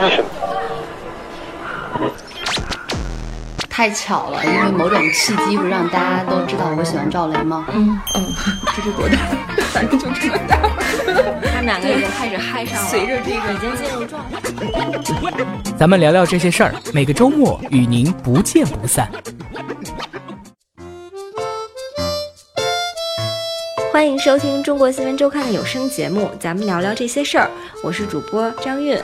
为什么？太巧了，因为某种契机，不是让大家都知道我喜欢赵雷吗？嗯嗯，这是多大？反正就这么大。他们两个已经开始嗨上了，随着这个已经进入状态。咱们聊聊这些事儿，每个周末与您不见不散。欢迎收听中国新闻周刊的有声节目，咱们聊聊这些事儿。我是主播张韵。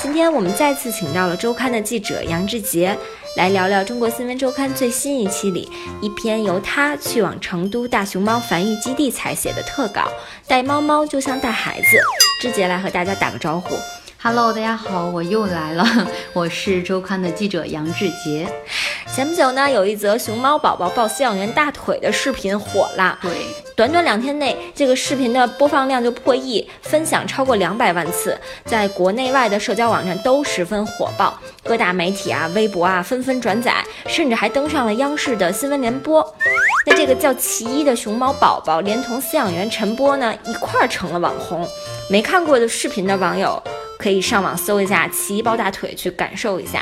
今天我们再次请到了周刊的记者杨志杰，来聊聊中国新闻周刊最新一期里一篇由他去往成都大熊猫繁育基地采写的特稿《带猫猫就像带孩子》。志杰来和大家打个招呼。Hello，大家好，我又来了，我是周刊的记者杨志杰。前不久呢，有一则熊猫宝宝抱饲养员大腿的视频火了。对，短短两天内，这个视频的播放量就破亿，分享超过两百万次，在国内外的社交网站都十分火爆，各大媒体啊、微博啊纷纷转载，甚至还登上了央视的新闻联播。那这个叫奇一的熊猫宝宝，连同饲养员陈波呢，一块儿成了网红。没看过的视频的网友。可以上网搜一下“奇一抱大腿”去感受一下。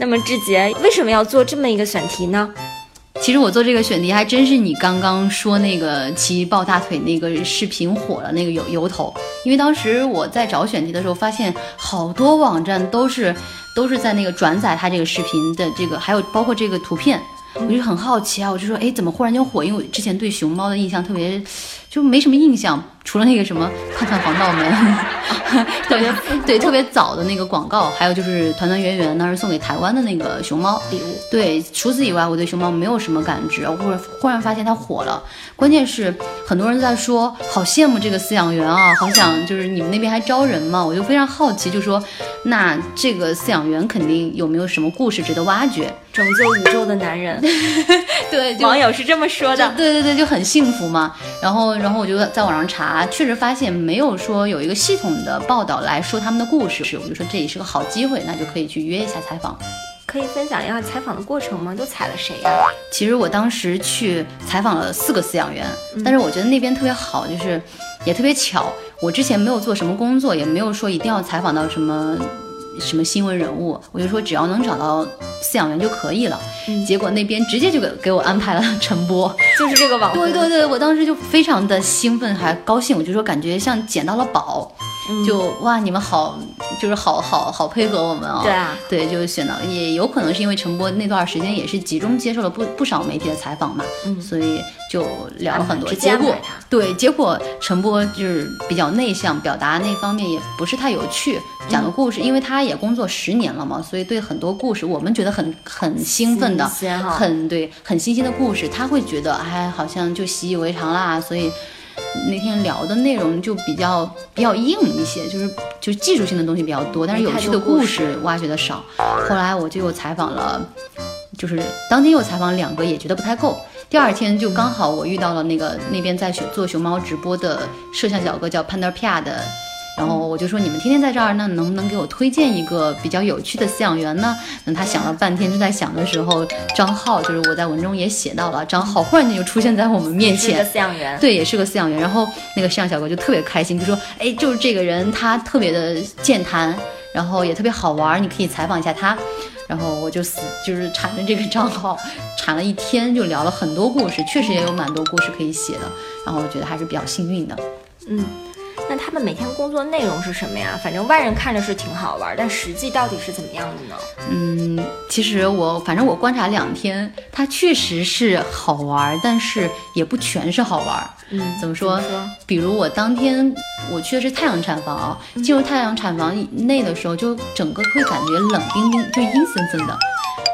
那么志杰为什么要做这么一个选题呢？其实我做这个选题还真是你刚刚说那个“奇异抱大腿”那个视频火了那个由由头。因为当时我在找选题的时候，发现好多网站都是 都是在那个转载他这个视频的这个，还有包括这个图片，我就很好奇啊，我就说，哎，怎么忽然间火？因为我之前对熊猫的印象特别，就没什么印象。除了那个什么 “盼盼防盗门”，特别对特别早的那个广告，还有就是团团圆圆当时送给台湾的那个熊猫礼物。对，除此以外，我对熊猫没有什么感知。忽然忽然发现它火了，关键是很多人在说好羡慕这个饲养员啊，好想就是你们那边还招人吗？我就非常好奇，就说那这个饲养员肯定有没有什么故事值得挖掘？拯救宇宙的男人，对，网友是这么说的。对对对，就很幸福嘛。然后然后我就在网上查。啊，确实发现没有说有一个系统的报道来说他们的故事，我就说这也是个好机会，那就可以去约一下采访。可以分享一下采访的过程吗？都采了谁呀？其实我当时去采访了四个饲养员，但是我觉得那边特别好，就是也特别巧，我之前没有做什么工作，也没有说一定要采访到什么。什么新闻人物，我就说只要能找到饲养员就可以了。结果那边直接就给给我安排了 陈波，就是这个网红。对对对，我当时就非常的兴奋还高兴，我就说感觉像捡到了宝，就哇你们好，就是好好好配合我们啊。对啊，对，就选到也有可能是因为陈波那段时间也是集中接受了不不少媒体的采访嘛，所以就聊了很多。结果对，结果陈波就是比较内向，表达那方面也不是太有趣。讲的故事，因为他也工作十年了嘛，所以对很多故事，我们觉得很很兴奋的，很对，很新鲜的故事，他会觉得哎，好像就习以为常啦。所以那天聊的内容就比较比较硬一些，就是就是技术性的东西比较多，但是有趣的故事挖掘的少。后来我就又采访了，就是当天又采访两个，也觉得不太够。第二天就刚好我遇到了那个那边在做熊猫直播的摄像小哥，叫 Panda Pia 的。然后我就说你们天天在这儿，那能不能给我推荐一个比较有趣的饲养员呢？那他想了半天，正在想的时候，张浩就是我在文中也写到了，张浩忽然间就出现在我们面前，是个饲养员，对，也是个饲养员。然后那个饲养小哥就特别开心，就说，哎，就是这个人，他特别的健谈，然后也特别好玩，你可以采访一下他。然后我就死就是缠着这个账号，缠了一天，就聊了很多故事，确实也有蛮多故事可以写的。然后我觉得还是比较幸运的，嗯。那他们每天工作内容是什么呀？反正外人看着是挺好玩，但实际到底是怎么样的呢？嗯，其实我反正我观察两天，它确实是好玩，但是也不全是好玩。嗯，怎么说？比如我当天我去的是太阳产房啊，进入太阳产房内的时候，就整个会感觉冷冰冰，就阴森森的。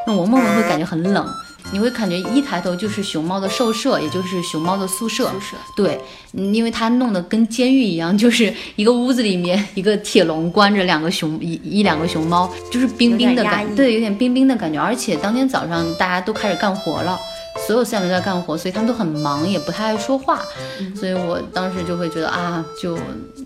那我梦梦会感觉很冷。你会感觉一抬头就是熊猫的兽舍，也就是熊猫的宿舍。宿舍对，因为它弄得跟监狱一样，就是一个屋子里面一个铁笼关着两个熊一一两个熊猫，就是冰冰的感，对，有点冰冰的感觉。而且当天早上大家都开始干活了，所有下面都在干活，所以他们都很忙，也不太爱说话。所以我当时就会觉得啊，就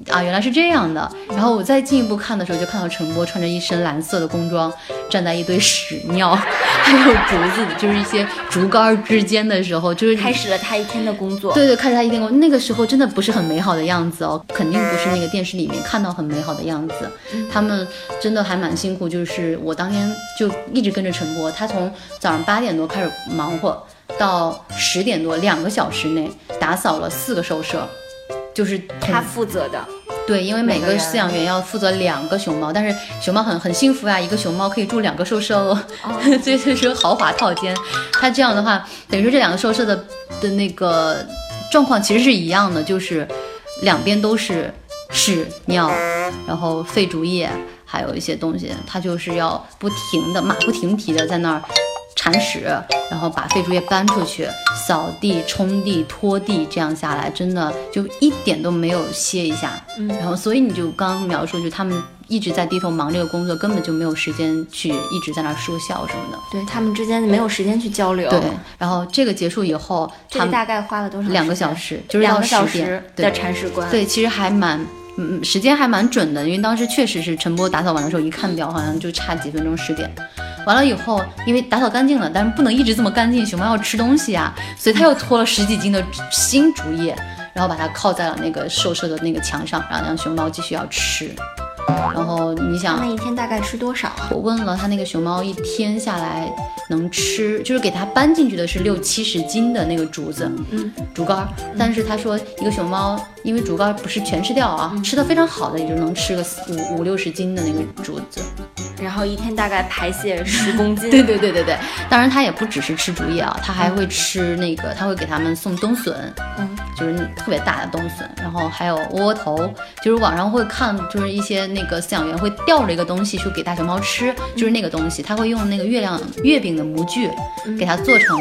啊原来是这样的。然后我再进一步看的时候，就看到陈波穿着一身蓝色的工装，站在一堆屎尿还有竹子，就是一些竹竿之间的时候，就是开始了他一天的工作。对对，开始他一天工，那个时候真的不是很美好的样子哦，肯定不是那个电视里面看到很美好的样子。他们真的还蛮辛苦，就是我当天就一直跟着陈波，他从早上八点多开始忙活，到十点多，两个小时内打扫了四个兽舍，就是他负责的。对，因为每个饲养员要负责两个熊猫，但是熊猫很很幸福啊，一个熊猫可以住两个兽舍哦，所以就是豪华套间。他这样的话，等于说这两个兽舍的的那个状况其实是一样的，就是两边都是屎尿，然后废竹叶，还有一些东西，他就是要不停的马不停蹄的在那儿。铲屎，然后把废竹叶搬出去，扫地、冲地、拖地，这样下来真的就一点都没有歇一下。嗯，然后所以你就刚刚描述，就他们一直在低头忙这个工作，根本就没有时间去一直在那说笑什么的。对他们之间没有时间去交流。对，然后这个结束以后，他们大概花了多少？两个小时，就是两个小时在铲屎官。对，其实还蛮，嗯，时间还蛮准的，因为当时确实是陈波打扫完的时候，一看表好像就差几分钟十点。完了以后，因为打扫干净了，但是不能一直这么干净，熊猫要吃东西啊，所以他又拖了十几斤的新竹叶，然后把它靠在了那个兽舍的那个墙上，然后让熊猫继续要吃。然后你想，那一天大概吃多少啊？我问了他那个熊猫，一天下来能吃，就是给它搬进去的是六七十斤的那个竹子，嗯，竹竿。但是他说一个熊猫，因为竹竿不是全吃掉啊，吃的非常好的也就能吃个五五六十斤的那个竹子。然后一天大概排泄十公斤。对对对对对，当然它也不只是吃竹叶啊，它还会吃那个，它会给他们送冬笋，嗯，就是特别大的冬笋，然后还有窝窝头，就是网上会看，就是一些那那个饲养员会吊着一个东西去给大熊猫吃，就是那个东西，他会用那个月亮月饼的模具给它做成。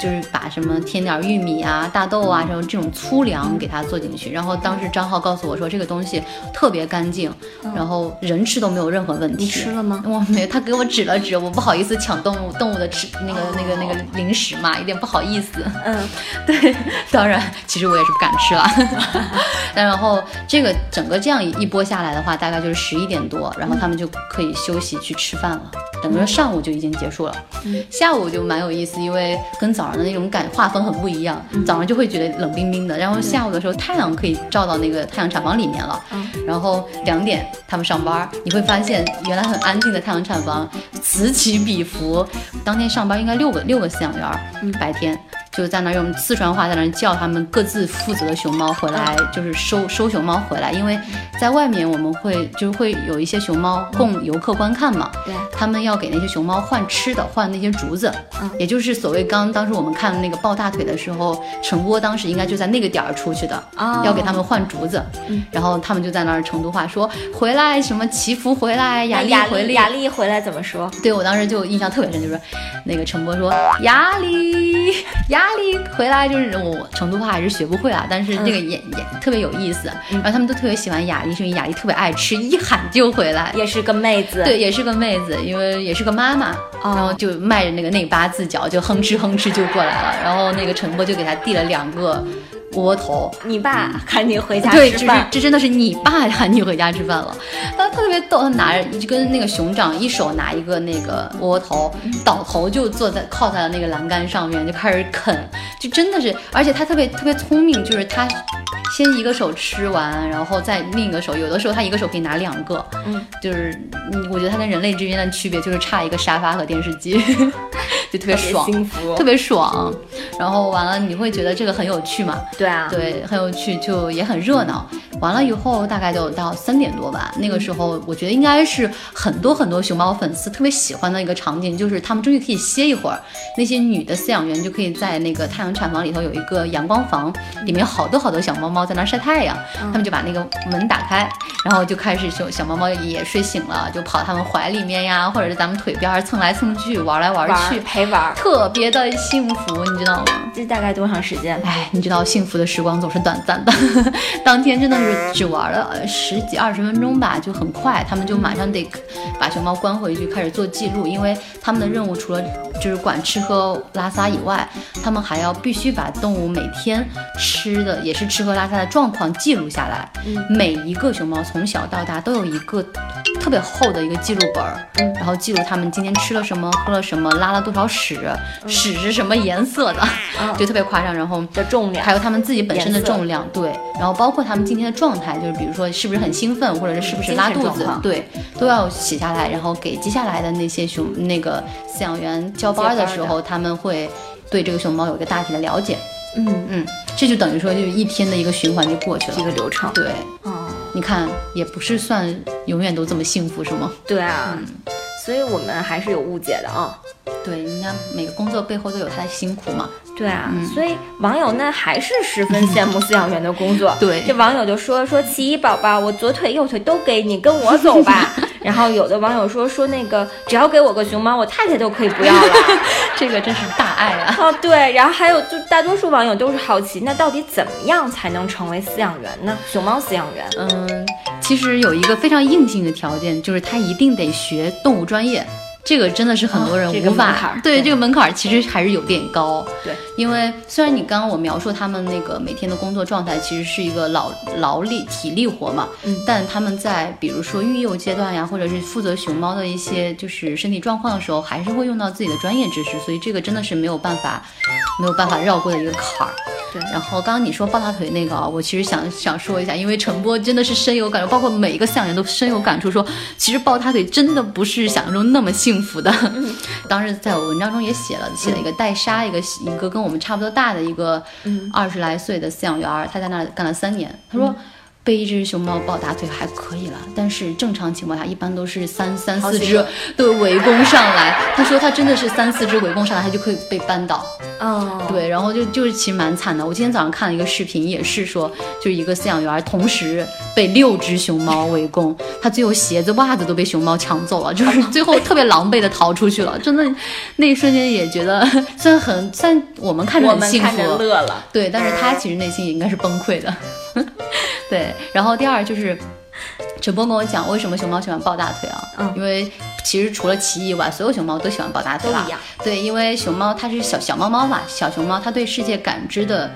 就是把什么添点玉米啊、大豆啊，什么这种粗粮给它做进去。然后当时张浩告诉我说，这个东西特别干净，然后人吃都没有任何问题。你吃了吗？我没有，他给我指了指，我不好意思抢动物动物的吃那个那个那个零食嘛，有点不好意思。嗯，对，当然，其实我也是不敢吃了。但然后这个整个这样一波下来的话，大概就是十一点多，然后他们就可以休息去吃饭了。等于说上午就已经结束了，下午就蛮有意思，因为跟早上的那种感画风很不一样。早上就会觉得冷冰冰的，然后下午的时候太阳可以照到那个太阳产房里面了。然后两点他们上班，你会发现原来很安静的太阳产房此起彼伏。当天上班应该六个六个饲养员，白天。就在那用四川话在那叫他们各自负责的熊猫回来，就是收收熊猫回来，因为在外面我们会就是会有一些熊猫供游客观看嘛，对，他们要给那些熊猫换吃的，换那些竹子，嗯，也就是所谓刚当时我们看那个抱大腿的时候，陈波当时应该就在那个点儿出去的，啊，要给他们换竹子，嗯，然后他们就在那儿成都话说回来什么祈福回来，雅丽回来，雅丽回来怎么说？对我当时就印象特别深，就是那个陈波说雅丽雅。压力回来就是我成都话还是学不会啊，但是那个也也特别有意思。然后他们都特别喜欢雅丽，是因为雅丽特别爱吃，一喊就回来。也是个妹子，对，也是个妹子，因为也是个妈妈，然后就迈着那个内八字脚就哼哧哼哧就过来了。然后那个陈波就给他递了两个。窝头，你爸喊你回家吃饭，对，这是这真的是你爸喊你回家吃饭了。他特别逗，他拿着就跟那个熊掌一手拿一个那个窝头，倒头就坐在靠在了那个栏杆上面就开始啃，就真的是，而且他特别特别聪明，就是他先一个手吃完，然后再另一个手，有的时候他一个手可以拿两个，嗯，就是我觉得他跟人类之间的区别就是差一个沙发和电视机，就特别爽，特别爽。然后完了，你会觉得这个很有趣嘛？对啊，对，很有趣，就也很热闹。完了以后，大概就到三点多吧。那个时候，我觉得应该是很多很多熊猫粉丝特别喜欢的一个场景，就是他们终于可以歇一会儿。那些女的饲养员就可以在那个太阳产房里头有一个阳光房，里面好多好多小猫猫猫在那晒太阳，他们就把那个门打开，然后就开始小小猫猫也睡醒了，就跑他们怀里面呀，或者是咱们腿边蹭来蹭去，玩来玩去，陪玩，特别的幸福，你知道吗？这大概多长时间？哎，你知道幸福的时光总是短暂的，当天真的是只玩了十几二十分钟吧，就很快，他们就马上得把熊猫关回去，开始做记录，因为他们的任务除了就是管吃喝拉撒以外，他们还要必须把动物每天吃的也是吃喝拉撒的状况记录下来。嗯，每一个熊猫从小到大都有一个特别厚的一个记录本儿，嗯，然后记录它们今天吃了什么，喝了什么，拉了多少屎，屎是什么颜色的，就特别夸张。然后的重量，还有它们自己本身的重量，对，然后包括它们今天的状态，就是比如说是不是很兴奋，或者是是不是拉肚子，对，都要写下来，然后给接下来的那些熊那个饲养员交班的时候，他们会对这个熊猫有一个大体的了解。嗯嗯，这就等于说，就一天的一个循环就过去了，一个流程。对，哦，你看也不是算永远都这么幸福，是吗？对啊，所以我们还是有误解的啊。对，人家每个工作背后都有他的辛苦嘛。对啊，所以网友呢还是十分 羡慕饲养员的工作。对，这网友就说说奇异宝宝，我左腿右腿都给你，跟我走吧。然后有的网友说说那个只要给我个熊猫，我太太都可以不要了。这个真是大爱啊！哦，对，然后还有就大多数网友都是好奇，那到底怎么样才能成为饲养员呢？熊猫饲养员？嗯，其实有一个非常硬性的条件，就是他一定得学动物专业。这个真的是很多人无法对这个门槛，其实还是有点高。对，因为虽然你刚刚我描述他们那个每天的工作状态，其实是一个劳劳力体力活嘛，嗯，但他们在比如说育幼阶段呀，或者是负责熊猫的一些就是身体状况的时候，还是会用到自己的专业知识，所以这个真的是没有办法没有办法绕过的一个坎儿。对，然后刚刚你说抱大腿那个啊，我其实想想说一下，因为陈波真的是深有感受，包括每一个饲养员都深有感触，说其实抱大腿真的不是想象中那么幸福的。当时在我文章中也写了，写了一个带沙，一个一个跟我们差不多大的一个二十来岁的饲养员，他在那干了三年，他说。背一只熊猫抱大腿还可以了，但是正常情况下一般都是三三四只对围攻上来。他说他真的是三四只围攻上来，他就可以被扳倒。哦，对，然后就就是其实蛮惨的。我今天早上看了一个视频，也是说就是一个饲养员同时被六只熊猫围攻，他最后鞋子袜子都被熊猫抢走了，就是最后特别狼狈的逃出去了。真的，那一瞬间也觉得 虽然很虽然我们看着很幸福，乐了，对，但是他其实内心也应该是崩溃的。对，然后第二就是，陈波跟我讲为什么熊猫喜欢抱大腿啊？嗯，因为其实除了奇异以外，所有熊猫都喜欢抱大腿吧？对，因为熊猫它是小小猫猫嘛，小熊猫它对世界感知的，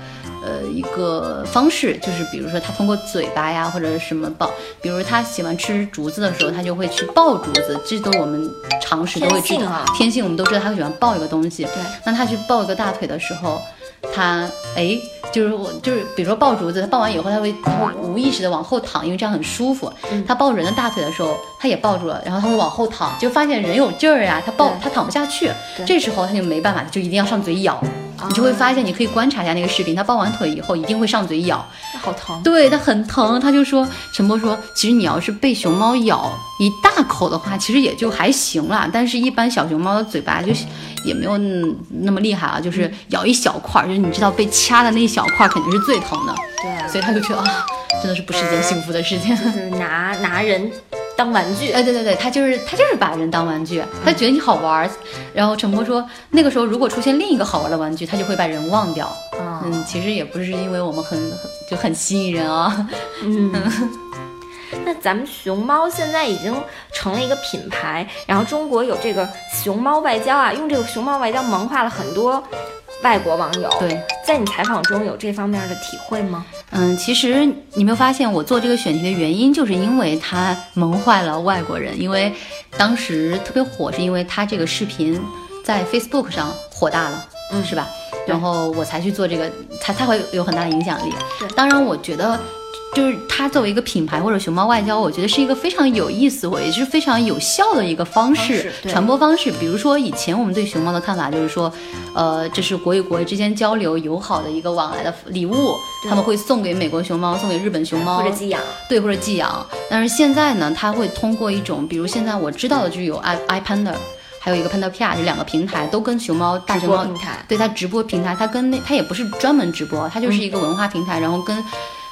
呃，一个方式就是，比如说它通过嘴巴呀或者是什么抱，比如它喜欢吃竹子的时候，它就会去抱竹子，这都我们常识都会知道，天性我们都知道它会喜欢抱一个东西。对，那它去抱一个大腿的时候。他哎，就是我，就是比如说抱竹子，他抱完以后，他会他会无意识的往后躺，因为这样很舒服。他抱人的大腿的时候，他也抱住了，然后他会往后躺，就发现人有劲儿呀，他抱他躺不下去，这时候他就没办法，就一定要上嘴咬。你就会发现，你可以观察一下那个视频，他抱完腿以后一定会上嘴咬，好疼。对他很疼，他就说陈波说，其实你要是被熊猫咬一大口的话，其实也就还行啦。但是，一般小熊猫的嘴巴就也没有那么厉害啊，就是咬一小块，就是你知道被掐的那一小块肯定是最疼的。对，所以他就觉得啊，真的是不是一件幸福的事情，就是拿拿人。当玩具，哎，对对对，他就是他就是把人当玩具，他觉得你好玩。然后陈波说，那个时候如果出现另一个好玩的玩具，他就会把人忘掉。嗯，其实也不是因为我们很很 就很吸引人啊。嗯，那咱们熊猫现在已经成了一个品牌，然后中国有这个熊猫外交啊，用这个熊猫外交萌化了很多。外国网友对，在你采访中有这方面的体会吗？嗯，其实你没有发现我做这个选题的原因，就是因为它萌坏了外国人。因为当时特别火，是因为他这个视频在 Facebook 上火大了，嗯，是吧？然后我才去做这个，才才会有很大的影响力。对，当然我觉得。就是它作为一个品牌或者熊猫外交，我觉得是一个非常有意思，或也是非常有效的一个方式传播方式。比如说以前我们对熊猫的看法就是说，呃，这是国与国之间交流友好的一个往来的礼物，他们会送给美国熊猫，送给日本熊猫，或者寄养，对，或者寄养。但是现在呢，它会通过一种，比如现在我知道的就有 i i panda，还有一个 panda pia 这两个平台都跟熊猫大熊猫平台，对它直播平台，它跟那它也不是专门直播，它就是一个文化平台，然后跟。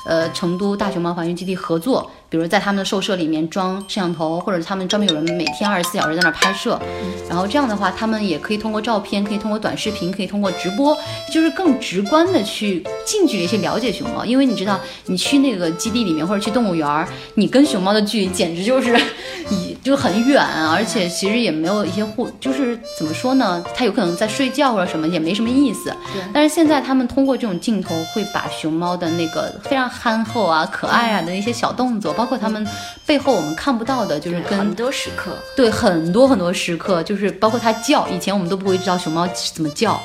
呃成都大熊猫繁育基地合作，比如在他们的兽舍里面装摄像头，或者他们专门有人每天二十四小时在那儿拍摄，然后这样的话，他们也可以通过照片，可以通过短视频，可以通过直播，就是更直观的去近距离去了解熊猫，因为你知道，你去那个基地里面或者去动物园，你跟熊猫的距离简直就是以就很远，而且其实也没有一些互，就是怎么说呢，它有可能在睡觉或者什么，也没什么意思。对。但是现在他们通过这种镜头，会把熊猫的那个非常憨厚啊、可爱啊的一些小动作，包括他们背后我们看不到的，就是跟很多时刻，对很多很多时刻，就是包括它叫，以前我们都不会知道熊猫怎么叫。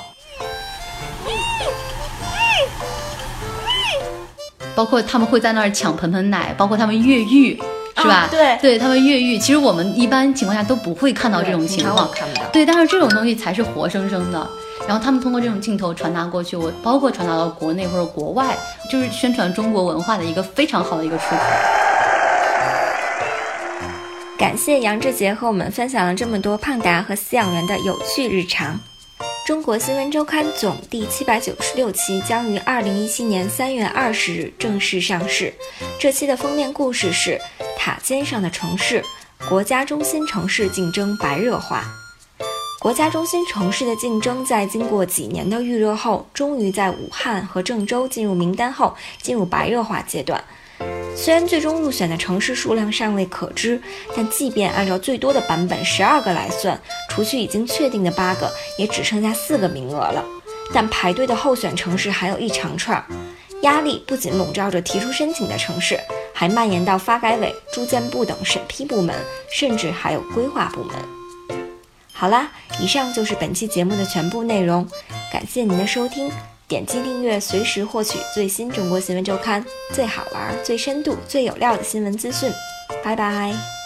包括他们会在那儿抢盆盆奶，包括他们越狱，是吧？对，对他们越狱，其实我们一般情况下都不会看到这种情况，看不到。对，但是这种东西才是活生生的。然后他们通过这种镜头传达过去，我包括传达到国内或者国外，就是宣传中国文化的一个非常好的一个出口。感谢杨志杰和我们分享了这么多胖达和饲养员的有趣日常。中国新闻周刊总第七百九十六期将于二零一七年三月二十日正式上市。这期的封面故事是《塔尖上的城市》，国家中心城市竞争白热化。国家中心城市的竞争在经过几年的预热后，终于在武汉和郑州进入名单后，进入白热化阶段。虽然最终入选的城市数量尚未可知，但即便按照最多的版本十二个来算，除去已经确定的八个，也只剩下四个名额了。但排队的候选城市还有一长串，压力不仅笼罩着提出申请的城市，还蔓延到发改委、住建部等审批部门，甚至还有规划部门。好啦，以上就是本期节目的全部内容，感谢您的收听。点击订阅，随时获取最新中国新闻周刊最好玩、最深度、最有料的新闻资讯。拜拜。